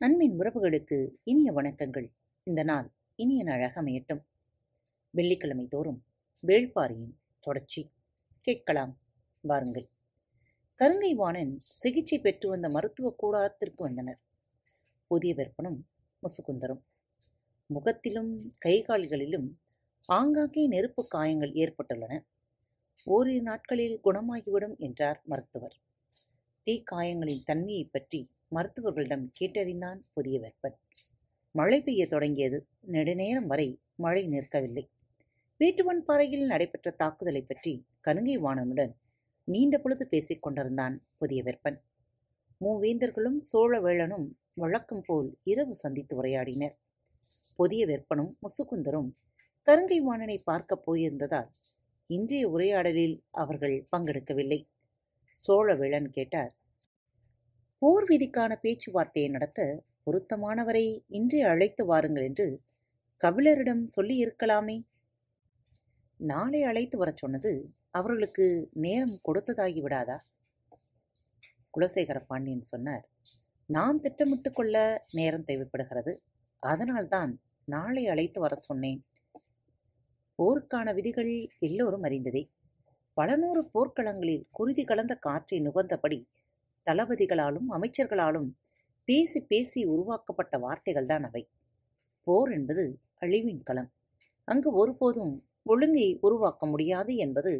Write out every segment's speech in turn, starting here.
அன்பின் உறவுகளுக்கு இனிய வணக்கங்கள். இந்த நாள் இனிய நாளாக அமையட்டும். வெள்ளிக்கிழமை தோறும் வேள்பாரியின் தொடர்ச்சி. கேட்கலாம் வாருங்கள். கருங்கை வாணன் சிகிச்சை பெற்று வந்த மருத்துவ கூடாரத்திற்கு வந்தனர். புதிய விற்பனும் முசுகுந்தரும். முகத்திலும் கைகால்களிலும் ஆங்காங்கே நெருப்பு காயங்கள் ஏற்பட்டுள்ளன. ஓரிரு நாட்களில் குணமாகிவிடும் என்றார் மருத்துவர். தீக்காயங்களின் தன்மையை பற்றி மருத்துவர்களிடம் கேட்டறிந்தான் புதிய வெப்பன் மழை பெய்ய தொடங்கியது நெடுநேரம் வரை மழை நிற்கவில்லை. வீட்டுவன் பாறையில் நடைபெற்ற தாக்குதலை பற்றி கருங்கை வாணனுடன் நீண்ட பொழுது பேசிக் கொண்டிருந்தான் புதிய வெப்பன் மூவேந்தர்களும் சோழவேளனும் வழக்கம் போல் இரவு சந்தித்து உரையாடினர். புதிய வெப்பனும் முசுகுந்தரும் கருங்கை வாணனை பார்க்கப் போயிருந்ததால் இன்றைய உரையாடலில் அவர்கள் பங்கெடுக்கவில்லை. சோழவேளன் கேட்டார் போர் விதிக்கான பேச்சுவார்த்தையை நடத்த பொருத்தமானவரை இன்றே அழைத்து வாருங்கள் என்று கபிலரிடம் சொல்லி இருக்கலாமே நாளை அழைத்து வரச் சொன்னது அவர்களுக்கு நேரம் கொடுத்ததாகி விடாதா? குலசேகர பாண்டியன் சொன்னார் நாம் திட்டமிட்டு கொள்ள நேரம் தேவைப்படுகிறது. அதனால்தான் நாளை அழைத்து வர சொன்னேன். போருக்கான விதிகள் எல்லோரும் அறிந்ததே. பல நூறு போர்க்களங்களில் குருதி கலந்த காற்றை நுகர்ந்தபடி தளபதிகளாலும் அமைச்சர்களாலும் பேசி பேசி உருவாக்கப்பட்ட வார்த்தைகள்தான் அவை. போர் என்பது அழிவின் களம். அங்கு ஒருபோதும் ஒழுங்கை உருவாக்க முடியாது என்பது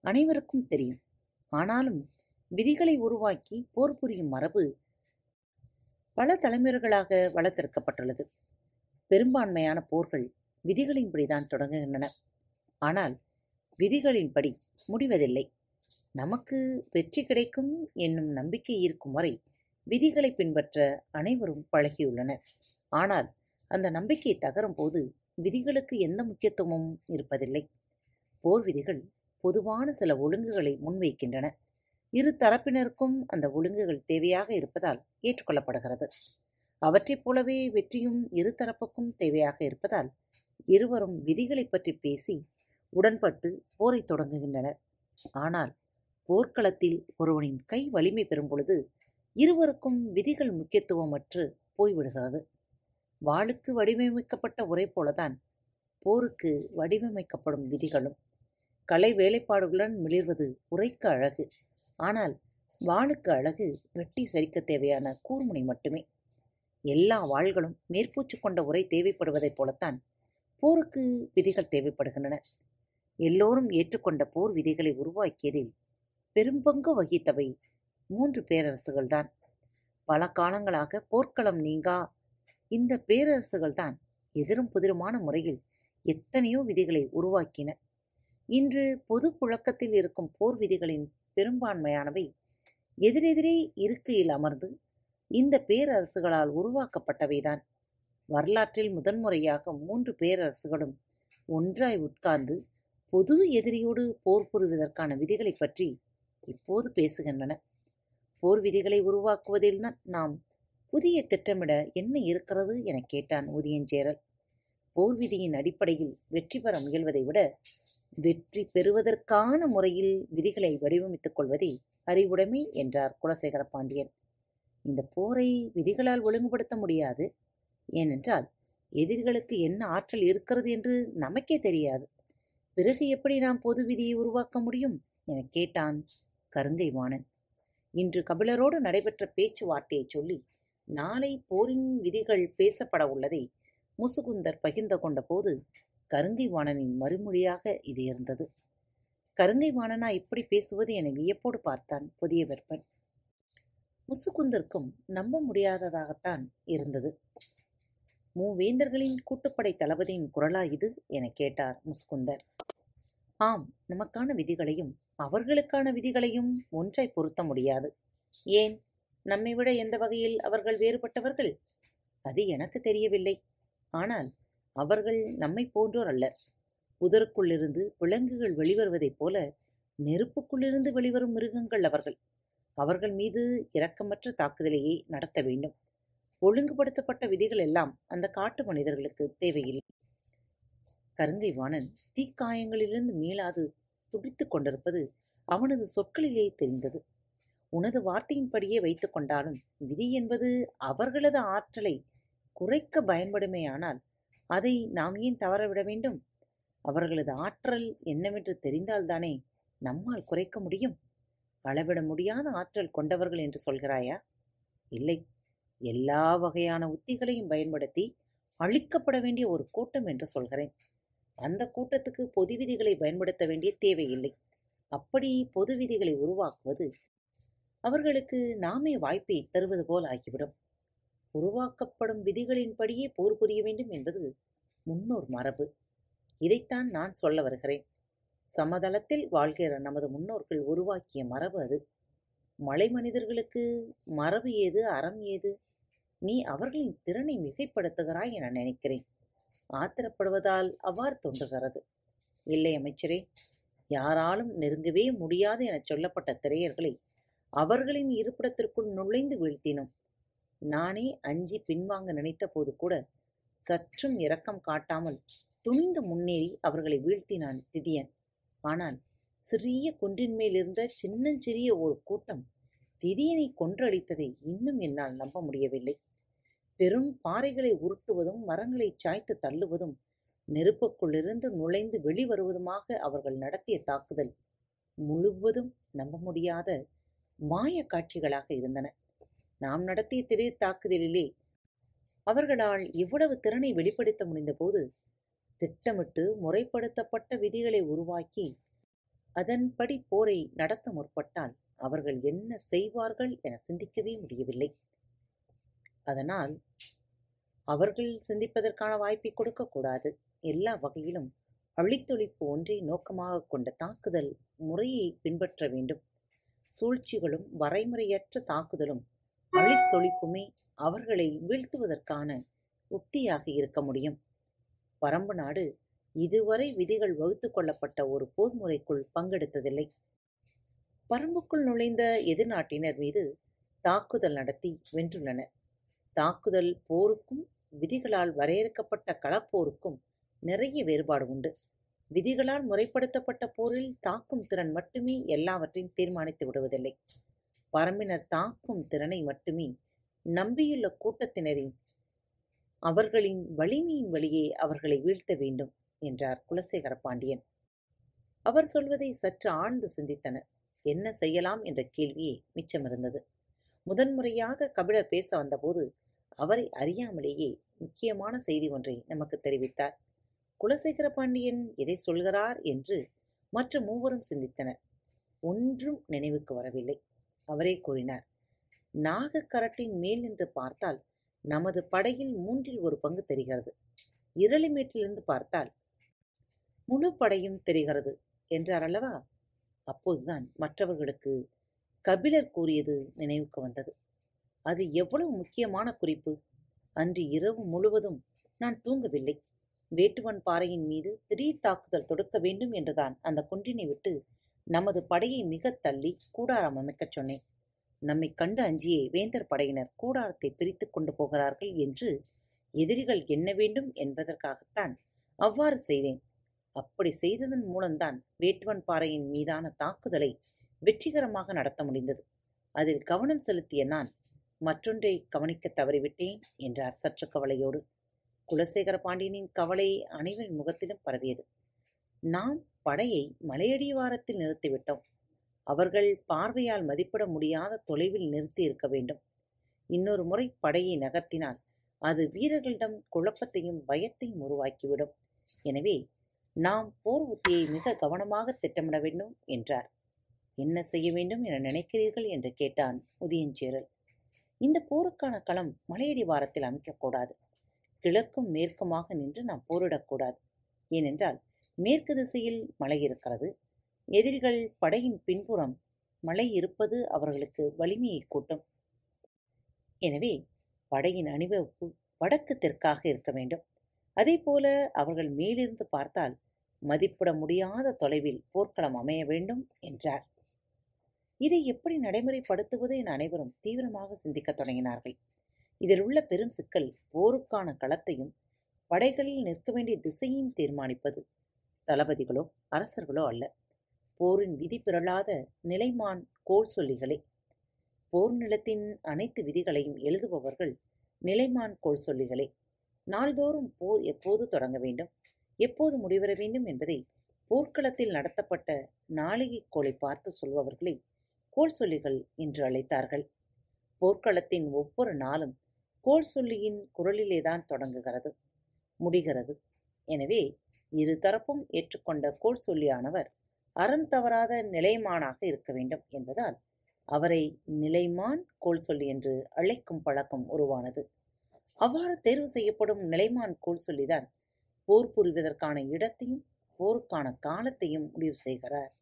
அனைவருக்கும் தெரியும். ஆனாலும் விதிகளை உருவாக்கி போர் புரியும் மரபு பல தலைமுறைகளாக வளர்த்தெடுக்கப்பட்டுள்ளது. பெரும்பான்மையான போர்கள் விதிகளின்படிதான் தொடங்குகின்றன. ஆனால் விதிகளின்படி முடிவதில்லை. நமக்கு வெற்றி கிடைக்கும் என்னும் நம்பிக்கை இருக்கும் வரை விதிகளை பின்பற்ற அனைவரும் பழகியுள்ளனர். ஆனால் அந்த நம்பிக்கை தகரும் போது விதிகளுக்கு எந்த முக்கியத்துவமும் இருப்பதில்லை. போர் விதிகள் பொதுவான சில ஒழுங்குகளை முன்வைக்கின்றன. இரு தரப்பினருக்கும் அந்த ஒழுங்குகள் தேவையாக இருப்பதால் ஏற்றுக்கொள்ளப்படுகிறது. அவற்றைப் போலவே வெற்றியும் இரு தரப்புக்கும் தேவையாக இருப்பதால் இருவரும் விதிகளை பற்றி பேசி உடன்பட்டு போரை தொடங்குகின்றனர். ஆனால் போர்க்களத்தில் ஒருவனின் கை வலிமை பெறும் பொழுது இருவருக்கும் விதிகள் முக்கியத்துவமற்று போய்விடுகிறது. வாளுக்கு வடிவமைக்கப்பட்ட உரை போலதான் போருக்கு வடிவமைக்கப்படும் விதிகளும். கலை வேலைப்பாடுகளுடன் மிளிர்வது உரைக்கு அழகு. ஆனால் வாளுக்கு அழகு வெட்டி சரிக்க தேவையான கூர்முனை மட்டுமே. எல்லா வாள்களும் மேற்பூச்சு கொண்ட உரை தேவைப்படுவதைப் போலத்தான் போருக்கு விதிகள் தேவைப்படுகின்றன. எல்லோரும் ஏற்றுக்கொண்ட போர் விதிகளை உருவாக்கியதில் பெரும்பங்கு வகித்தவை மூன்று பேரரசுகள்தான். பல காலங்களாக போர்க்களம் நீங்கா இந்த பேரரசுகள்தான் எதிரும் புதிருமான முறையில் எத்தனையோ விதிகளை உருவாக்கின. இன்று பொது புழக்கத்தில் இருக்கும் போர் விதிகளின் பெரும்பான்மையானவை எதிரெதிரே இருக்கையில் அமர்ந்து இந்த பேரரசுகளால் உருவாக்கப்பட்டவைதான். வரலாற்றில் முதன்முறையாக மூன்று பேரரசுகளும் ஒன்றாய் உட்கார்ந்து பொது எதிரியோடு போர் புரிவதற்கான விதிகளை பற்றி இப்போது பேசுகின்றன. போர் விதிகளை உருவாக்குவதில்தான் நாம் புதிய திட்டமிட என்ன இருக்கிறது என கேட்டான் உதயஞ்சேரல். போர் விதியின் அடிப்படையில் வெற்றி பெற முயல்வதை விட வெற்றி பெறுவதற்கான முறையில் விதிகளை வடிவமைத்துக் கொள்வதே அறிவுடைமை என்றார் குலசேகர பாண்டியன் இந்த போரை விதிகளால் ஒழுங்குபடுத்த முடியாது. ஏனென்றால் எதிரிகளுக்கு என்ன ஆற்றல் இருக்கிறது என்று நமக்கே தெரியாது. பிறகு எப்படி நாம் பொது விதியை உருவாக்க முடியும்? எனக் கேட்டான் கருங்கை வாணன் இன்று கபிலரோடு நடைபெற்ற பேச்சுவார்த்தையை சொல்லி நாளை போரின் விதிகள் பேசப்பட உள்ளதை முசுகுந்தர் பகிர்ந்து கொண்ட போது கருங்கை வாணனின் மறுமொழியாக இது இருந்தது. கருங்கை வாணனா இப்படி பேசுவது என வியப்போடு பார்த்தான் புதிய வெப்பன் முசுகுந்தருக்கும் நம்ப முடியாததாகத்தான் இருந்தது. மூவேந்தர்களின் கூட்டுப்படை தளபதியின் குரலா இது? எனக் கேட்டார் முஸ்குந்தர். ஆம் நமக்கான விதிகளையும் அவர்களுக்கான விதிகளையும் ஒன்றாய் பொருத்த முடியாது. ஏன்? நம்மை விட எந்த வகையில் அவர்கள் வேறுபட்டவர்கள்? அது எனக்கு தெரியவில்லை. ஆனால் அவர்கள் நம்மை போன்றோர் அல்லர். உதருக்குள்ளிருந்து விலங்குகள் வெளிவருவதைப் போல நெருப்புக்குள்ளிருந்து வெளிவரும் மிருகங்கள் அவர்கள். அவர்கள் மீது இரக்கமற்ற தாக்குதலையே நடத்த வேண்டும். ஒழுங்குபடுத்தப்பட்ட விதிகள் எல்லாம் அந்த காட்டு மனிதர்களுக்கு தேவையில்லை. கருங்கை வாணன் தீக்காயங்களிலிருந்து மீளாது துடித்துக் கொண்டிருப்பது அவனது சொற்களிலே தெரிந்தது. உனது வார்த்தையின்படியே வைத்துக் கொண்டாலும் விதி என்பது அவர்களது ஆற்றலை குறைக்க பயன்படுமேயானால் அதை நாம் ஏன் தவறவிட வேண்டும்? அவர்களது ஆற்றல் என்னவென்று தெரிந்தால்தானே நம்மால் குறைக்க முடியும்? அளவிட முடியாத ஆற்றல் கொண்டவர்கள் என்று சொல்கிறாயா? இல்லை. எல்லா வகையான உத்திகளையும் பயன்படுத்தி அழிக்கப்பட வேண்டிய ஒரு கூட்டம் என்று சொல்கிறேன். அந்த கூட்டத்துக்கு பொது விதிகளை பயன்படுத்த வேண்டிய தேவையில்லை அப்படி பொது விதிகளை உருவாக்குவது அவர்களுக்கு நாமே வாய்ப்பை தருவது போல் ஆகிவிடும். உருவாக்கப்படும் விதிகளின்படியே போர் புரிய வேண்டும் என்பது முன்னோர் மரபு. இதைத்தான் நான் சொல்ல வருகிறேன். சமதளத்தில் வாழ்கிற நமது முன்னோர்கள் உருவாக்கிய மரபு அது. மலை மனிதர்களுக்கு மரபு ஏது அறம் ஏது நீ அவர்களின் திறனை மிகைப்படுத்துகிறாய் என நினைக்கிறேன். ஆத்திரப்படுவதால் அவ்வாறு தோன்றுகிறது. இல்லை அமைச்சரே யாராலும் நெருங்கவே முடியாது எனச் சொல்லப்பட்ட திரையர்களை அவர்களின் இருப்பிடத்திற்குள் நுழைந்து வீழ்த்தினோம். நானே அஞ்சி பின்வாங்க நினைத்த போது கூட சற்றும் இரக்கம் காட்டாமல் துணிந்து முன்னேறி அவர்களை வீழ்த்தினான் திதியன். ஆனால் சிறிய குன்றின் மேலிருந்த சின்னஞ்சிறிய ஒரு கூட்டம் திதியனை கொன்றளித்ததை இன்னும் என்னால் நம்ப முடியவில்லை. பெரும் பாறைகளை உருட்டுவதும் மரங்களை சாய்த்து தள்ளுவதும் நெருப்புக்குள்ளிருந்து நுழைந்து வெளிவருவதுமாக அவர்கள் நடத்திய தாக்குதல் முழுவதும் நம்ப முடியாத மாய காட்சிகளாக இருந்தன. நாம் நடத்திய திடீர் தாக்குதலிலே அவர்களால் இவ்வளவு திறனை வெளிப்படுத்த முடிந்தபோது திட்டமிட்டு முறைப்படுத்தப்பட்ட விதிகளை உருவாக்கி அதன்படி போரை நடத்த முற்பட்டால் அவர்கள் என்ன செய்வார்கள் என சிந்திக்கவே முடியவில்லை. அதனால் அவர்கள் சிந்திப்பதற்கான வாய்ப்பை கொடுக்கக்கூடாது. எல்லா வகையிலும் அழித்தொழிப்பு ஒன்றை நோக்கமாக கொண்ட தாக்குதல் முறையை பின்பற்ற வேண்டும். சூழ்ச்சிகளும் வரைமுறையற்ற தாக்குதலும் அழித்தொழிப்புமே அவர்களை வீழ்த்துவதற்கான உக்தியாக இருக்க முடியும். பரம்பு நாடு இதுவரை விதிகள் வகுத்து கொள்ளப்பட்ட ஒரு போர் முறைக்குள் பங்கெடுத்ததில்லை. பரம்புக்குள் நுழைந்த எதிர்நாட்டினர் மீது தாக்குதல் நடத்தி வென்றுள்ளனர். தாக்குதல் போருக்கும் விதிகளால் வரையறுக்கப்பட்ட களப்போருக்கும் நிறைய வேறுபாடு உண்டு. விதிகளால் முறைப்படுத்தப்பட்ட போரில் தாக்கும் திறன் மட்டுமே எல்லாவற்றையும் தீர்மானித்து விடுவதில்லை. பரம்பினர் தாக்கும் திறனை மட்டுமே நம்பியுள்ள கூட்டத்தினரின் அவர்களின் வலிமையின் வழியே அவர்களை வீழ்த்த வேண்டும் என்றார் குலசேகர பாண்டியன் அவர் சொல்வதை சற்று ஆழ்ந்து சிந்தித்தனர். என்ன செய்யலாம் என்ற கேள்வியே மிச்சமிருந்தது. முதன்முறையாக கபிலர் பேச வந்தபோது அவரை அறியாமலேயே முக்கியமான செய்தி ஒன்றை நமக்கு தெரிவித்தார். குலசேகர பாண்டியன் எதை சொல்கிறார் என்று மற்ற மூவரும் சிந்தித்தனர். ஒன்றும் நினைவுக்கு வரவில்லை. அவரே கூறினார் நாகக்கரட்டின் மேல் நின்று பார்த்தால் நமது படையில் மூன்றில் ஒரு பங்கு தெரிகிறது. இரளிமேட்டிலிருந்து பார்த்தால் முழு படையும் தெரிகிறது என்றார் அல்லவா? அப்போதுதான் மற்றவர்களுக்கு கபிலர் கூறியது நினைவுக்கு வந்தது. அது எவ்வளவு முக்கியமான குறிப்பு? அன்று இரவு முழுவதும் நான் தூங்கவில்லை. வேட்டுவன் பாறையின் மீது திடீர் தாக்குதல் தொடுக்க வேண்டும் என்றுதான் அந்த குன்றினை விட்டு நமது படையை மிக தள்ளி கூடாரம் அமைக்கச் சொன்னேன். நம்மை கண்டு அஞ்சியே வேந்தர் படையினர் கூடாரத்தை பிரித்து கொண்டு போகிறார்கள் என்று எதிரிகள் எண்ண வேண்டும் என்பதற்காகத்தான் அவ்வாறு செய்தேன். அப்படி செய்ததன் மூலம்தான் வேட்டுவன் பாறையின் மீதான தாக்குதலை வெற்றிகரமாக நடத்த முடிந்தது. அதில் கவனம் செலுத்திய நான் மற்றொன்றை கவனிக்க தவறிவிட்டேன் என்றார் சற்று கவலையோடு. குலசேகர பாண்டியனின் கவலை அனைவரின் முகத்திலும் பரவியது. நாம் படையை மலையடிவாரத்தில் நிறுத்திவிட்டோம். அவர்கள் பார்வையால் மதிப்பிட முடியாத தொலைவில் நிறுத்தி இருக்க வேண்டும். இன்னொரு முறை படையை நகர்த்தினால் அது வீரர்களிடம் குழப்பத்தையும் பயத்தையும் உருவாக்கிவிடும். எனவே நாம் போர் உத்தியை மிக கவனமாக திட்டமிட வேண்டும் என்றார். என்ன செய்ய வேண்டும் என நினைக்கிறீர்கள்? என்று கேட்டான் உதயஞ்சேரல். இந்த போருக்கான களம் மலையடி வாரத்தில் அமைக்கக்கூடாது. கிழக்கும் மேற்குமாக நின்று நாம் போரிடக்கூடாது. ஏனென்றால் மேற்கு திசையில் மலை இருக்கிறது. எதிரிகள் படையின் பின்புறம் மலை இருப்பது அவர்களுக்கு வலிமையை கூட்டும். எனவே படையின் அணிவகுப்பு வடக்கு தெற்காக இருக்க வேண்டும். அதேபோல அவர்கள் மேலிருந்து பார்த்தால் மதிப்பிட முடியாத தொலைவில் போர்க்களம் அமைய வேண்டும் என்றார். இதை எப்படி நடைமுறைப்படுத்துவது என அனைவரும் தீவிரமாக சிந்திக்கத் தொடங்கினார்கள். இதில் உள்ள பெரும் சிக்கல் போருக்கான களத்தையும் படைகளில் நிற்க வேண்டிய திசையையும் தீர்மானிப்பது. தளபதிகளோ அரசர்களோ அல்ல. போரின் விதி பிறழாத நிலைமான் கோல் சொல்லிகளே. போர் நிலத்தின் அனைத்து விதிகளையும் எழுதுபவர்கள் நிலைமான் கோல் சொல்லிகளே. நாள்தோறும் போர் எப்போது தொடங்க வேண்டும்? எப்போது முடிவர வேண்டும் என்பதை போர்க்களத்தில் நடத்தப்பட்ட நாளிகை கோளை பார்த்து சொல்பவர்களே கோல்சொல்லிகள் என்று அழைத்தார்கள். போர்க்களத்தின் ஒவ்வொரு நாளும் கோல் சொல்லியின் குரலிலேதான் தொடங்குகிறது முடிகிறது. எனவே இரு தரப்பும் ஏற்றுக்கொண்ட கோல் சொல்லியானவர் அறம் தவறாத நிலைமானாக இருக்க வேண்டும் என்பதால் அவரை நிலைமான் கோல் சொல்லி என்று அழைக்கும் பழக்கம் உருவானது. அவ்வாறு தேர்வு செய்யப்படும் நிலைமான் கோல் சொல்லிதான் போர் புரிவதற்கான இடத்தையும் போருக்கான காலத்தையும் முடிவு செய்கிறார்.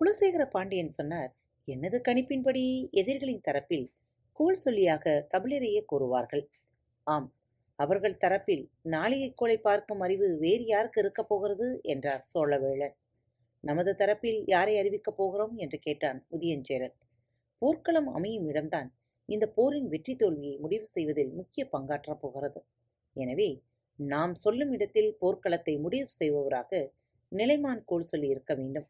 குலசேகர பாண்டியன் சொன்னார் எனது கணிப்பின்படி? எதிரிகளின் தரப்பில் கோல் சொல்லியாக கபிலரையே கூறுவார்கள். ஆம் அவர்கள் தரப்பில் நாளிகை பார்க்கும் அறிவு வேறு யாருக்கு இருக்கப் போகிறது? என்றார் சோழவேளன் நமது தரப்பில் யாரை அறிவிக்கப் போகிறோம்? என்று கேட்டான் உதியஞ்சேரன். போர்க்களம் அமையும் இடம்தான் இந்த போரின் வெற்றி தோல்வியை முடிவு செய்வதில் முக்கிய பங்காற்றப் போகிறது. எனவே நாம் சொல்லும் இடத்தில் போர்க்களத்தை முடிவு செய்பவராக நிலைமான் கோல் சொல்லி இருக்க வேண்டும்.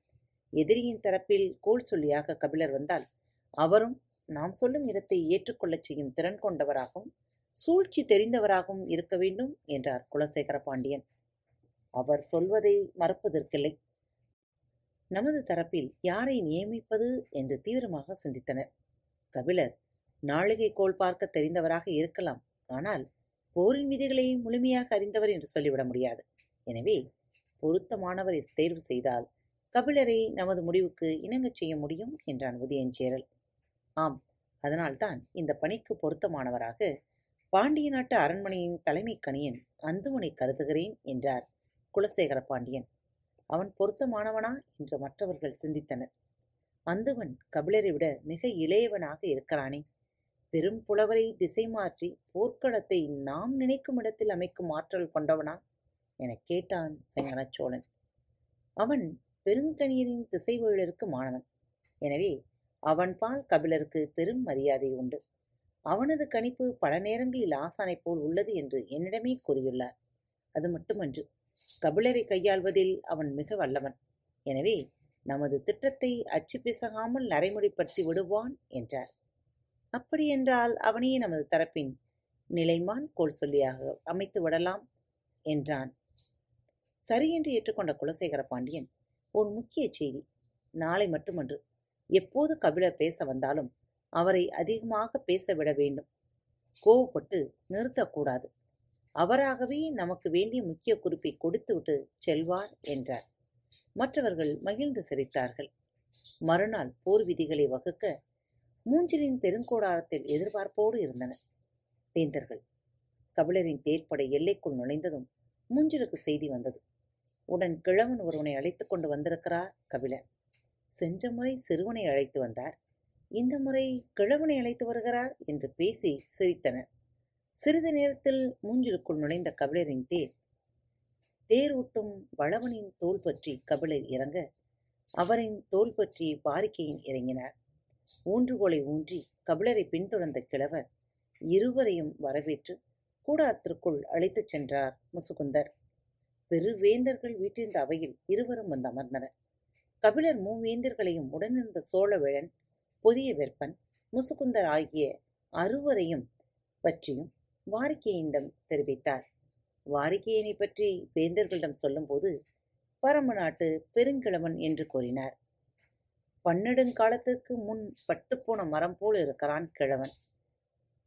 எதிரியின் தரப்பில் கோல் சொல்லியாக கபிலர் வந்தால் அவரும் நாம் சொல்லும் இடத்தை ஏற்றுக்கொள்ளச் செய்யும் திறன் கொண்டவராகவும் சூழ்ச்சி தெரிந்தவராகவும் இருக்க வேண்டும் என்றார் குலசேகர பாண்டியன் அவர் சொல்வதை மறப்பதற்கில்லை. நமது தரப்பில் யாரை நியமிப்பது? என்று தீவிரமாக சிந்தித்தனர். கபிலர் நாளிகை கோல் பார்க்க தெரிந்தவராக இருக்கலாம். ஆனால் போரின் விதிகளை முழுமையாக அறிந்தவர் என்று சொல்லிவிட முடியாது. எனவே பொருத்தமானவரை தேர்வு செய்தால் கபிலரை நமது முடிவுக்கு இணங்கச் செய்ய முடியும் என்றான் உதயஞ்சேரல் ஆம் அதனால்தான் இந்த பணிக்கு பொருத்தமானவராக பாண்டிய நாட்டு அரண்மனையின் தலைமை கணியன் அந்துமனை கருதுகிறேன் என்றார் குலசேகர பாண்டியன் அவன் பொருத்தமானவனா என்று மற்றவர்கள் சிந்தித்தனர். அந்துவன் கபிலரை விட மிக இளையவனாக இருக்கிறானே. பெரும் புலவரை திசை மாற்றி போர்க்களத்தை நாம் நினைக்கும் இடத்தில் அமைக்கும் ஆற்றல் கொண்டவனா? எனக் கேட்டான் செங்கனச்சோழன் அவன் பெருங்கணியரின் திசைவேழருக்கு மாணவன். எனவே அவன்பால் கபிலருக்கு பெரும் மரியாதை உண்டு. அவனது கணிப்பு பல நேரங்களில் ஆசானைப் போல் உள்ளது என்று என்னிடமே கூறியுள்ளார். அது மட்டுமன்று கபிலரை கையாள்வதில் அவன் மிக வல்லவன். எனவே நமது திட்டத்தை அச்சு பிசகாமல் நரைமுறைப்படுத்தி விடுவான் என்றார். அப்படியென்றால் அவனையே நமது தரப்பின் நிலைமான் கோல் சொல்லியாக அமைத்து விடலாம் என்றான். சரியென்று ஏற்றுக்கொண்ட குலசேகர பாண்டியன் ஒரு முக்கிய செய்தி. நாளை மட்டுமன்று. எப்போது கபிலர் பேச வந்தாலும் அவரை அதிகமாக பேச விட வேண்டும். கோவப்பட்டு நிறுத்தக்கூடாது. அவராகவே நமக்கு வேண்டிய முக்கிய குறிப்பை கொடுத்துவிட்டு செல்வார் என்றார். மற்றவர்கள் மகிழ்ந்து சிரித்தார்கள். மறுநாள் போர் விதிகளை வகுக்க மூஞ்சிலின் பெருங்கோடாரத்தில் எதிர்பார்ப்போடு இருந்தனர். வேந்தர்கள் கபிலரின் தேர்ப்படை எல்லைக்குள் நுழைந்ததும் மூஞ்சிலுக்கு செய்தி வந்தது. உடன் கிழவன் ஒருவனை அழைத்துக் கொண்டு வந்திருக்கிறார் கபிலர். சென்ற முறை சிறுவனை அழைத்து வந்தார். இந்த முறை கிழவனை அழைத்து வருகிறார் என்று பேசி சிரித்தனர். சிறிது நேரத்தில் மூஞ்சிலுக்குள் நுழைந்த கபிலரின் தேர். தேர் ஓட்டும் வளவனின் தோல் பற்றி கபிலர் இறங்க அவரின் தோல் பற்றி பாரிக்கையின் இறங்கினார். ஊன்றுகோலை ஊன்றி கபிலரை பின்தொடர்ந்த கிழவர் இருவரையும் வரவேற்று கூடாரத்திற்குள் அழைத்துச் சென்றார் முசுகுந்தர். பெருவேந்தர்கள் வீட்டிருந்த அவையில் இருவரும் வந்து அமர்ந்தனர். கபிலர் மூவேந்தர்களையும் உடனிருந்த சோழவேழன் புதிய வெப்பன் முசுகுந்தர் ஆகிய அறுவரையும் பற்றியும் வாரிக்கையிடம் தெரிவித்தார். வாரிக்கையினை பற்றி வேந்தர்களிடம் சொல்லும்போது பரம நாட்டு பெருங்கிழவன் என்று கூறினார். பன்னெடுங்காலத்துக்கு முன் பட்டுப்போன மரம் போல் இருக்கிறான் கிழவன்.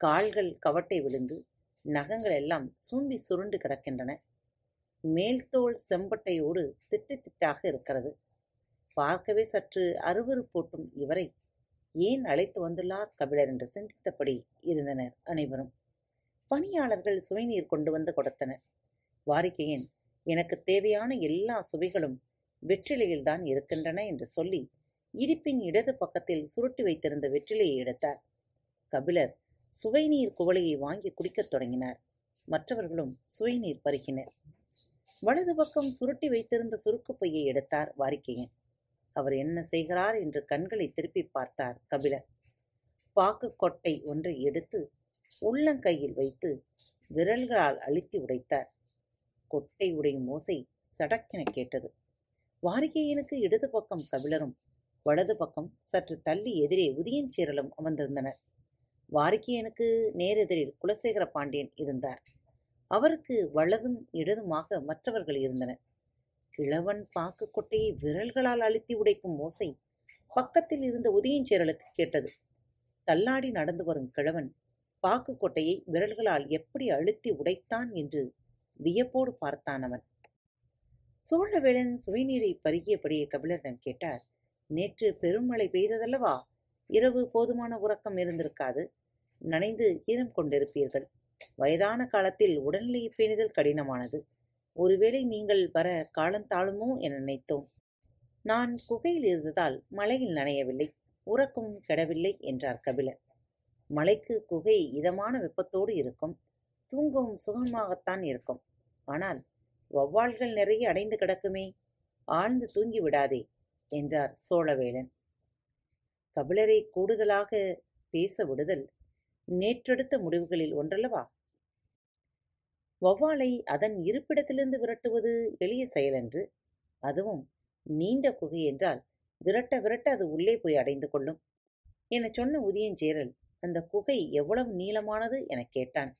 கால்கள் கவட்டை விழுந்து நகங்கள் எல்லாம் சூம்பி சுருண்டு கிடக்கின்றன. மேல்தோல் செம்பட்டையோடு திட்டு திட்டாக இருக்கிறது. பார்க்கவே சற்று அருவறுப்போட்டும் இவரை ஏன் அழைத்து வந்துள்ளார் கபிலர் என்று சிந்தித்தபடி இருந்தனர் அனைவரும். பணியாளர்கள் சுவைநீர் கொண்டு வந்து கொடுத்தனர். வாரிக்கையின் எனக்கு தேவையான எல்லா சுவைகளும் வெற்றிலையில்தான் இருக்கின்றன என்று சொல்லி இடிப்பின் இடது பக்கத்தில் சுருட்டி வைத்திருந்த வெற்றிலையை எடுத்தார். கபிலர் சுவைநீர் குவளையை வாங்கி குடிக்கத் தொடங்கினார். மற்றவர்களும் சுவைநீர் பருகினர். வலது பக்கம் சுருட்டி வைத்திருந்த சுருக்குப் பையை எடுத்தார் வாரிக்கையன். அவர் என்ன செய்கிறார் என்று கண்களை திருப்பி பார்த்தார் கபிலர். பாக்கு கொட்டை ஒன்றை எடுத்து உள்ளங்கையில் வைத்து விரல்களால் அழுத்தி உடைத்தார். கொட்டை உடையும் ஓசை சடக்கென கேட்டது. வாரிகையனுக்கு இடது பக்கம் கபிலரும் வலது பக்கம் சற்று தள்ளி எதிரே உதியன் சீரலும் அமர்ந்திருந்தனர். வாரிக்கையனுக்கு நேரெதிரில் குலசேகர பாண்டியன் இருந்தார். அவருக்கு வலதும் இடதுமாக மற்றவர்கள் இருந்தனர் கிழவன் பாக்கு கொட்டையை விரல்களால் அழுத்தி உடைக்கும் ஓசை பக்கத்தில் இருந்த உதயஞ்சேரலுக்கு கேட்டது. தள்ளாடி நடந்து வரும் கிழவன் பாக்கு கொட்டையை விரல்களால் எப்படி அழுத்தி உடைத்தான் என்று வியப்போடு பார்த்தான் அவன். சோழவேளன் சுவைநீரை பருகியபடியே கபிலரிடம் கேட்டார் நேற்று பெருமழை பெய்ததல்லவா? இரவு போதுமான உறக்கம் இருந்திருக்காது. நனைந்து ஈரம் கொண்டிருப்பீர்கள். வயதான காலத்தில் உடல்நிலையை பேணுதல் கடினமானது. ஒருவேளை நீங்கள் வர காலந்தாழுமோ என நினைத்தோம். நான் குகையில் இருந்ததால் மழையில் நனையவில்லை உறக்கம் கெடவில்லை என்றார் கபிலர். மலைக்கு குகை இதமான வெப்பத்தோடு இருக்கும் தூங்கவும் சுகமாகத்தான் இருக்கும். ஆனால் வௌவால்கள் நிறைய அடைந்து கிடக்குமே ஆழ்ந்து தூங்கி விடாதே என்றார் சோழவேளன் கபிலரை கூடுதலாக பேச விடுதல் நேற்றெடுத்த முடிவுகளில் ஒன்றல்லவா? வௌவாலை அதன் இருப்பிடத்திலிருந்து விரட்டுவது எளிய செயலன்று. அதுவும் நீண்ட குகை என்றால் விரட்ட விரட்ட அது உள்ளே போய் அடைந்து கொள்ளும். எனச் சொன்ன உதயஞ்சேரல் அந்த குகை எவ்வளவு நீளமானது எனக் கேட்டான்.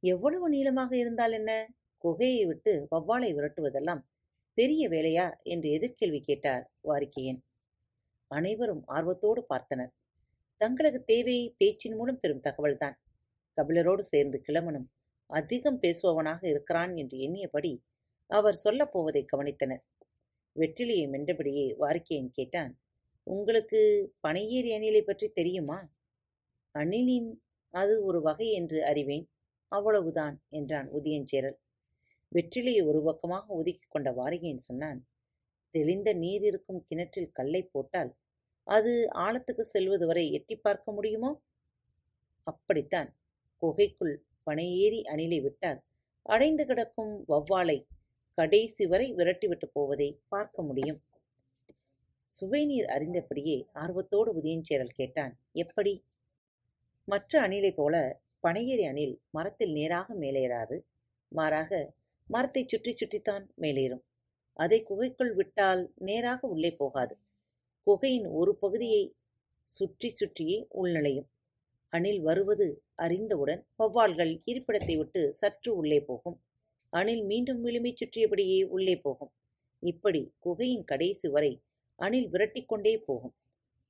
எவ்வளவு நீளமாக இருந்தால் என்ன? குகையை விட்டு வௌவாலை விரட்டுவதெல்லாம் பெரிய வேலையா? என்று எதிர்கேள்வி கேட்டார் வாரிக்கையன். அனைவரும் ஆர்வத்தோடு பார்த்தனர். தங்களது தேவை பேச்சின் மூலம் பெறும் தகவல்தான். கபிலரோடு சேர்ந்து கிளம்பனும் அதிகம் பேசுபவனாக இருக்கிறான் என்று எண்ணியபடி அவர் சொல்லப் போவதை கவனித்தனர். வெற்றிலையை மென்றபடியே வாரிக்கையன் கேட்டான் உங்களுக்கு பனையேறி அணிலை பற்றி தெரியுமா? அணிலின் அது ஒரு வகை என்று அறிவேன் அவ்வளவுதான் என்றான் உதயஞ்சேரல். வெற்றிலையை ஒரு பக்கமாக ஒதுக்கி கொண்ட வாரிகையன் சொன்னான் தெளிந்த நீர் இருக்கும் கிணற்றில் கல்லை போட்டால் அது ஆழத்துக்கு செல்வது வரை எட்டி பார்க்க முடியுமோ? அப்படித்தான். குகைக்குள் பனையேறி அணிலை விட்டால் அடைந்து கிடக்கும் வௌவாலை கடைசி வரை விரட்டிவிட்டு போவதை பார்க்க முடியும். சுவைநீர் அறிந்தபடியே ஆர்வத்தோடு உதயஞ்சேரல் கேட்டான் எப்படி? மற்ற அணிலை போல பனையேறி அணில் மரத்தில் நேராக மேலேறாது. மாறாக மரத்தை சுற்றி சுற்றித்தான் மேலேறும். அதை குகைக்குள் விட்டால் நேராக உள்ளே போகாது. குகையின் ஒரு பகுதியை சுற்றி சுற்றியே உள்நுழையும். அணில் வருவது அறிந்தவுடன் வௌவால்கள் இருப்பிடத்தை விட்டு சற்று உள்ளே போகும். அணில் மீண்டும் விளிமை சுற்றியபடியே உள்ளே போகும். இப்படி குகையின் கடைசி வரை அணில் விரட்டிக்கொண்டே போகும்.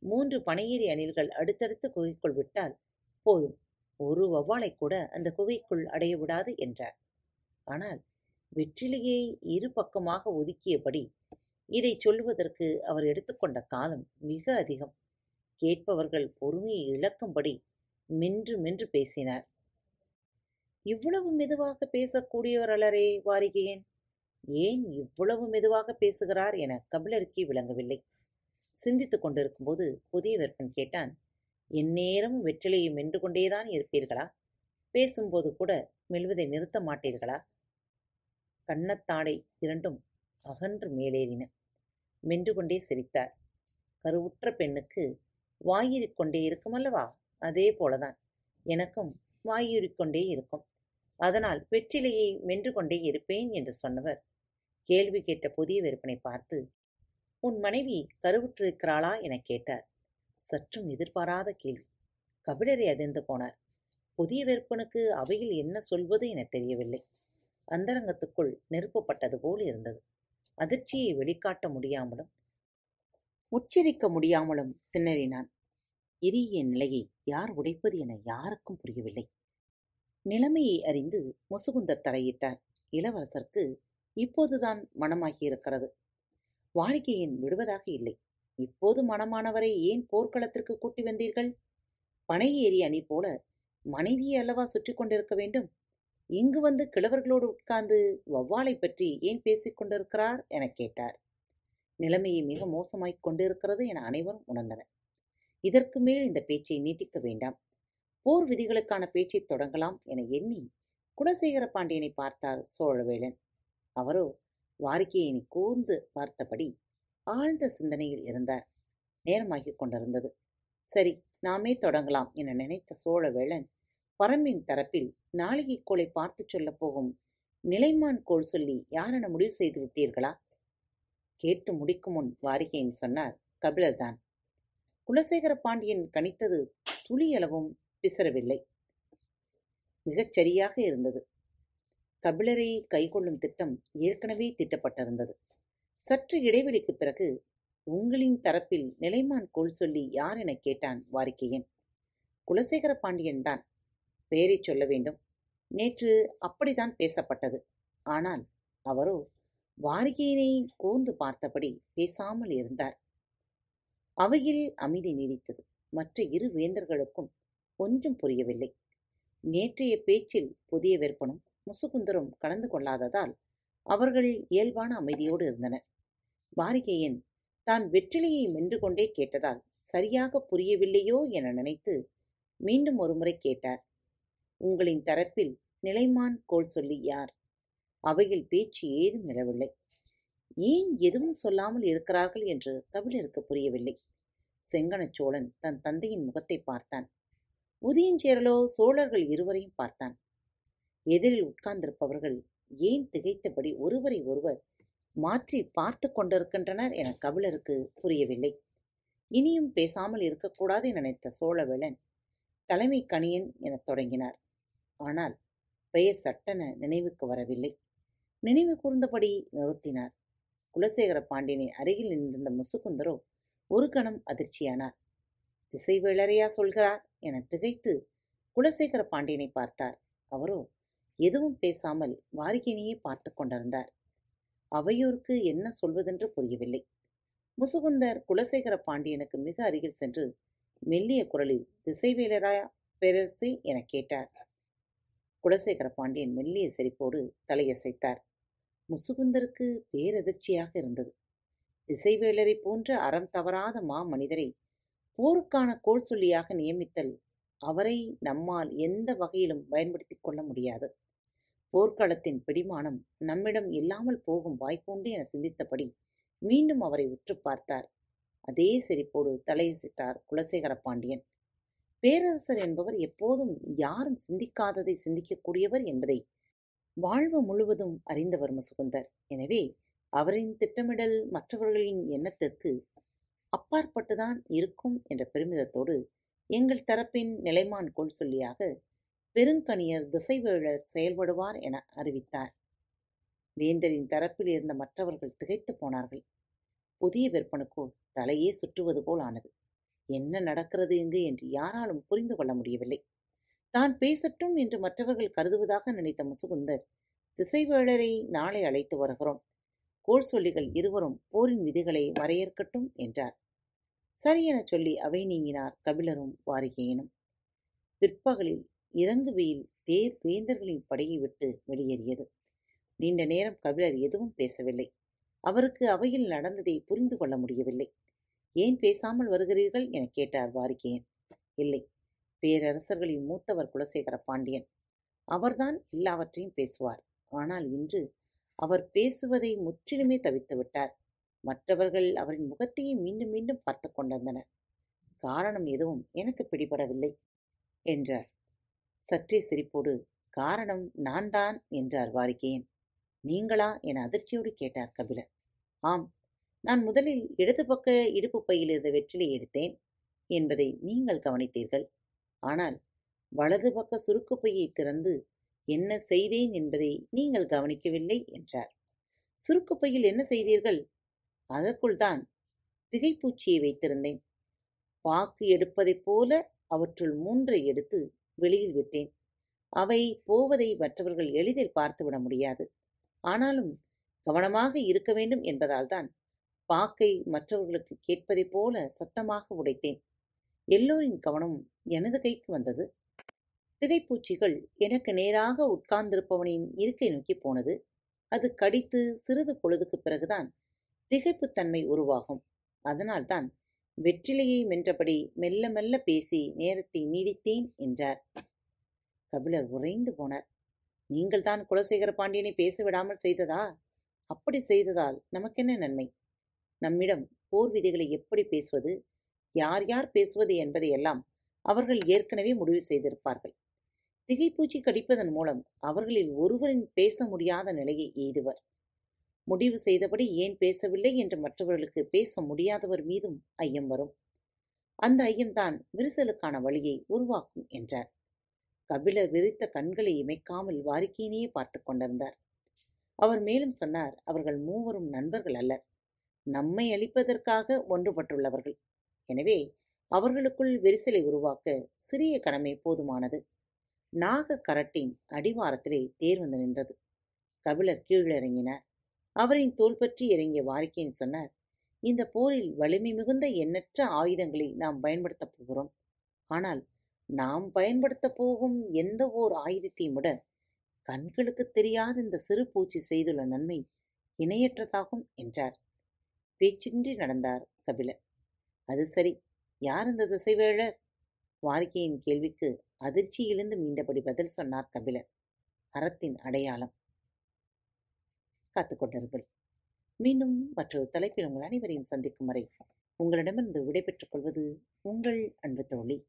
மூன்று பனையேறி அணில்கள் அடுத்தடுத்து குகைக்குள் விட்டால் போதும். ஒரு வௌவாலை கூட அந்த குகைக்குள் அடைய விடாது என்றார். ஆனால் வெற்றிலையை இரு பக்கமாக ஒதுக்கியபடி இதை சொல்வதற்கு அவர் எடுத்துக்கொண்ட காலம் மிக அதிகம். கேட்பவர்கள் பொறுமையை இழக்கும்படி மென்று மென்று பேசினார். இவ்வளவு மெதுவாக பேசக்கூடியவர் அலரே வாரிகையன்? ஏன் இவ்வளவு மெதுவாக பேசுகிறார் என கபிலருக்கே விளங்கவில்லை. சிந்தித்துக் கொண்டிருக்கும்போது புதிய வெப்பன் கேட்டான் எந்நேரமும் வெற்றிலையை மென்று கொண்டேதான் இருப்பீர்களா? பேசும்போது கூட மெல்வதை நிறுத்த மாட்டீர்களா? கண்ணத்தாடை இரண்டும் அகன்று மேலேறின. மென்று கொண்டே சிரித்தார். கருவுற்ற பெண்ணுக்கு வாயிறிக்கொண்டே இருக்குமல்லவா அதே போலதான் எனக்கும் வாயுறிக்கொண்டே இருக்கும். அதனால் வெற்றிலையை மென்று கொண்டே இருப்பேன் என்று சொன்னவர். கேள்வி கேட்ட புதிய விற்பனை பார்த்து உன் மனைவி கருவுற்றிருக்கிறாளா? எனக் கேட்டார். சற்றும் எதிர்பாராத கேள்வி. கபிலரை அதிர்ந்து போனார். புதிய விற்பனுக்கு அவையில் என்ன சொல்வது? என தெரியவில்லை. அந்தரங்கத்துக்குள் நெருப்பப்பட்டது போல் இருந்தது. அதிர்ச்சியை வெளிக்காட்ட முடியாமலும் உச்சரிக்க முடியாமலும் திணறினான். இறுகிய நிலையை யார் உடைப்பது என யாருக்கும் புரியவில்லை. நிலைமையை அறிந்து முசுகுந்தர் தலையிட்டார். இளவரசருக்கு இப்போதுதான் மனமாகியிருக்கிறது. வாரிகையின் விடுவதாக இல்லை. இப்போது மனமானவரை ஏன் போர்க்களத்திற்கு கூட்டி வந்தீர்கள்? பனை ஏறி அணி போல மனைவியை அல்லவா சுற்றி கொண்டிருக்க வேண்டும்? இங்கு வந்து கிழவர்களோடு உட்கார்ந்து வௌவாலை பற்றி ஏன் பேசிக் கொண்டிருக்கிறார்? எனக் கேட்டார். நிலைமையை மிக மோசமாய்க் கொண்டிருக்கிறது என அனைவரும் உணர்ந்தனர். இதற்கு மேல் இந்த பேச்சை நீட்டிக்க வேண்டாம். போர் விதிகளுக்கான பேச்சைத் தொடங்கலாம் என எண்ணி குணசேகர பாண்டியனை பார்த்தார் சோழவேளன் அவரோ வாரிக்கையினை கூர்ந்து பார்த்தபடி ஆழ்ந்த சிந்தனையில் இருந்தார். நேரமாகிக் கொண்டிருந்தது. சரி நாமே தொடங்கலாம் என நினைத்த சோழவேளன் பரம்பின் தரப்பில் நாளிகை கோளை பார்த்துச் சொல்லப் போகும் நிலைமான் கோள் சொல்லி யாரென முடிவு செய்து விட்டீர்களா? கேட்டு முடிக்கும் முன் வாரிகையின் சொன்னார் கபிலர்தான். குலசேகர பாண்டியன் கணித்தது துளியளவும் பிசரவில்லை மிகச் சரியாக இருந்தது. கபிலரை கைகொள்ளும் திட்டம் ஏற்கனவே திட்டப்பட்டிருந்தது. சற்று இடைவெளிக்குப் பிறகு உங்களின் தரப்பில் நிலைமான் கோள் சொல்லி யார் எனக் கேட்டான் வாரிக்கையன் குலசேகர பாண்டியன் தான் பெயரைச் சொல்ல வேண்டும். நேற்று அப்படித்தான் பேசப்பட்டது. ஆனால் அவரோ வாரிகையினை கூர்ந்து பார்த்தபடி பேசாமல் இருந்தார். அவையில் அமைதி நீடித்தது. மற்ற இரு வேந்தர்களுக்கும் ஒன்றும் புரியவில்லை. நேற்றைய பேச்சில் புதிய விற்பனும் முசுகுந்தரும் கலந்து கொள்ளாததால் அவர்கள் இயல்பான அமைதியோடு இருந்தனர். வாரிகையன் தான் வெற்றிலையை மென்று கொண்டே கேட்டதால் சரியாக புரியவில்லையோ என நினைத்து மீண்டும் ஒருமுறை கேட்டார். உங்களின் தரப்பில் நிலைமான் கோள் சொல்லி யார்? அவையில் பேச்சு ஏதும் எழவில்லை ஏன் எதுவும் சொல்லாமல் இருக்கிறார்கள் என்று கபிலருக்கு புரியவில்லை. செங்கனச்சோழன் தன் தந்தையின் முகத்தை பார்த்தான். உதயஞ்சேரலோ சோழர்கள் இருவரையும் பார்த்தான். எதிரில் உட்கார்ந்திருப்பவர்கள் ஏன் திகைத்தபடி ஒருவரை ஒருவர் மாற்றி பார்த்து கொண்டிருக்கின்றனர் என கபிலருக்கு புரியவில்லை. இனியும் பேசாமல் இருக்கக்கூடாது நினைத்த சோழவேளன் தலைமை கணியன் எனத் தொடங்கினார். ஆனால் பெயர் சட்டென நினைவுக்கு வரவில்லை. நினைவு கூர்ந்தபடி நிறுத்தினார். குலசேகர பாண்டியனை அருகில் நின்றிருந்த முசுகுந்தரோ ஒரு கணம் அதிர்ச்சியானார். திசைவேளரையா சொல்கிறார் என திகைத்து குலசேகர பாண்டியனை பார்த்தார். அவரோ எதுவும் பேசாமல் வாரிகையினையே பார்த்து கொண்டிருந்தார். அவையோருக்கு என்ன சொல்வதென்று புரியவில்லை. முசுகுந்தர் குலசேகர பாண்டியனுக்கு மிக அருகில் சென்று மெல்லிய குரலில் திசைவேலராயா பேரரசி எனக் கேட்டார். குலசேகர பாண்டியன் மெல்லிய சிரிப்போடு தலையசைத்தார். முசுகுந்தருக்கு பேரதிர்ச்சியாக இருந்தது. திசைவேளரை போன்ற அறம் தவறாத மா மனிதரை போருக்கான கோல் சொல்லியாக நியமித்தல் அவரை நம்மால் எந்த வகையிலும் பயன்படுத்திக் கொள்ள முடியாது. போர்க்களத்தின் பிடிமானம் நம்மிடம் இல்லாமல் போகும் வாய்ப்புண்டு என சிந்தித்தபடி மீண்டும் அவரை உற்று பார்த்தார். அதே சிரிப்போடு தலையசைத்தார் குலசேகர பாண்டியன். பேரரசர் என்பவர் எப்போதும் யாரும் சிந்திக்காததை சிந்திக்கக்கூடியவர் என்பதை வாழ்வு முழுவதும் அறிந்தவர் முசுகுந்தர். எனவே அவரின் திட்டமிடல் மற்றவர்களின் எண்ணத்திற்கு அப்பாற்பட்டுதான் இருக்கும் என்ற பெருமிதத்தோடு எங்கள் தரப்பின் நிலைமான் கொள் சொல்லியாக பெருங்கணியர் திசைவேழர் செயல்படுவார் என அறிவித்தார். வேந்தரின் தரப்பில் இருந்த மற்றவர்கள் திகைத்து போனார்கள். புதிய விற்பனுக்கோ தலையே சுற்றுவது போல் ஆனது. என்ன நடக்கிறது இங்கு என்று யாராலும் புரிந்து கொள்ள முடியவில்லை. தான் பேசட்டும் என்று மற்றவர்கள் கருதுவதாக நினைத்த முசுகுந்தர் திசைவேளரை நாளை அழைத்து வருகிறோம். கோள் சொல்லிகள் இருவரும் போரின் விதிகளை வரையறுக்கட்டும் என்றார். சரியென சொல்லி அவை நீங்கினார் கபிலரும் வாரிகேயனும். பிற்பகலில் இறங்கு வெயில் தேர் வேந்தர்களின் படையை விட்டு வெளியேறியது. நீண்ட நேரம் கபிலர் எதுவும் பேசவில்லை. அவருக்கு அவையில் நடந்ததை புரிந்து கொள்ள முடியவில்லை. ஏன் பேசாமல் வருகிறீர்கள்? எனக் கேட்டார் வாரிகையன் இல்லை பேரரசர்களின் மூத்தவர் குலசேகர பாண்டியன். அவர்தான் எல்லாவற்றையும் பேசுவார். ஆனால் இன்று அவர் பேசுவதை முற்றிலுமே தவித்து விட்டார். மற்றவர்கள் அவரின் முகத்தையே மீண்டும் மீண்டும் பார்த்து கொண்டிருந்தனர். காரணம் எதுவும் எனக்கு பிடிபடவில்லை என்றார். சற்றே சிரிப்போடு காரணம் நான் தான் என்றார் வாரிகையன் நீங்களா? என அதிர்ச்சியோடு கேட்டார் கபிலர். ஆம் நான் முதலில் இடது பக்க இடுப்பு பையில் இருந்த வெற்றிலை எடுத்தேன் என்பதை நீங்கள் கவனித்தீர்கள். ஆனால் வலது பக்க சுருக்கு பையை திறந்து என்ன செய்தேன் என்பதை நீங்கள் கவனிக்கவில்லை என்றார். சுருக்கு பையில் என்ன செய்தீர்கள்? அதற்குள் தான் திகைப்பூச்சியை வைத்திருந்தேன். பாக்கு எடுப்பதைப் போல அவற்றுள் மூன்றை எடுத்து வெளியில் விட்டேன். அவை போவதை மற்றவர்கள் எளிதில் பார்த்துவிட முடியாது. ஆனாலும் கவனமாக இருக்க வேண்டும் என்பதால்தான் பாக்கை மற்றவர்களுக்கு கேட்பதைப் போல சத்தமாக உடைத்தேன். எல்லோரின் கவனமும் எனது கைக்கு வந்தது. திகைப்பூச்சிகள் எனக்கு நேராக உட்கார்ந்திருப்பவனின் இருக்கை நோக்கி போனது. அது கடித்து சிறிது பொழுதுக்குப் பிறகுதான் திகைப்புத்தன்மை உருவாகும். அதனால்தான் வெற்றிலையை மென்றபடி மெல்ல மெல்ல பேசி நேரத்தை நீடித்தேன் என்றார். கபிலர் உறைந்து போனார். நீங்கள்தான் குலசேகர பாண்டியனை பேச விடாமல் செய்ததா? அப்படி செய்ததால் நமக்கென்ன நன்மை? நம்மிடம் போர் விதிகளை எப்படி பேசுவது யார் யார் பேசுவது என்பதையெல்லாம் அவர்கள் ஏற்கனவே முடிவு செய்திருப்பார்கள். திகைப்பூச்சி கடிப்பதன் மூலம் அவர்களில் ஒருவரின் பேச முடியாத நிலையை எய்துவர். முடிவு செய்தபடி ஏன் பேசவில்லை என்று மற்றவர்களுக்கு பேச முடியாதவர் மீதும் ஐயம் வரும். அந்த ஐயம்தான் விரிசலுக்கான வழியை உருவாக்கும் என்றார். கபிலர் விரித்த கண்களை இமைக்காமல் வாரிக்கையினையே பார்த்து கொண்டிருந்தார். அவர் மேலும் சொன்னார் அவர்கள் மூவரும் நண்பர்கள் அல்லர். நம்மை அழிப்பதற்காக ஒன்றுபட்டுள்ளவர்கள். எனவே அவர்களுக்குள் விரிசலை உருவாக்க சிறிய கடமை போதுமானது. நாக கரட்டின் அடிவாரத்திலே தேர் வந்து நின்றது. கபிலர் கீழிறங்கினார். அவரின் தோள்பற்றி இறங்கிய வாரிக்கையின் சொன்னார் இந்த போரில் வலிமை மிகுந்த எண்ணற்ற ஆயுதங்களை நாம் பயன்படுத்தப் போகிறோம். ஆனால் நாம் பயன்படுத்தப் போகும் எந்த ஓர் ஆயுதத்தையும் விட கண்களுக்கு தெரியாத இந்த சிறு பூச்சி செய்துள்ள நன்மை இணையற்றதாகும் என்றார். பேச்சின்றி நடந்தார் கபிலர். அது சரி. யார் இந்த திசைவேழர்? வாரிக்கையின் கேள்விக்கு அதிர்ச்சியிலிருந்து மீண்டபடி பதில் சொன்னார் கபிலர். அறத்தின் அடையாளம். காத்துக்கொண்டார்கள் மீண்டும் மற்றொரு தலைப்பில் உங்கள் அனைவரையும் சந்திக்கும் வரை உங்களிடமிருந்து விடைபெற்றுக் கொள்வது உங்கள் அன்பு தோழி.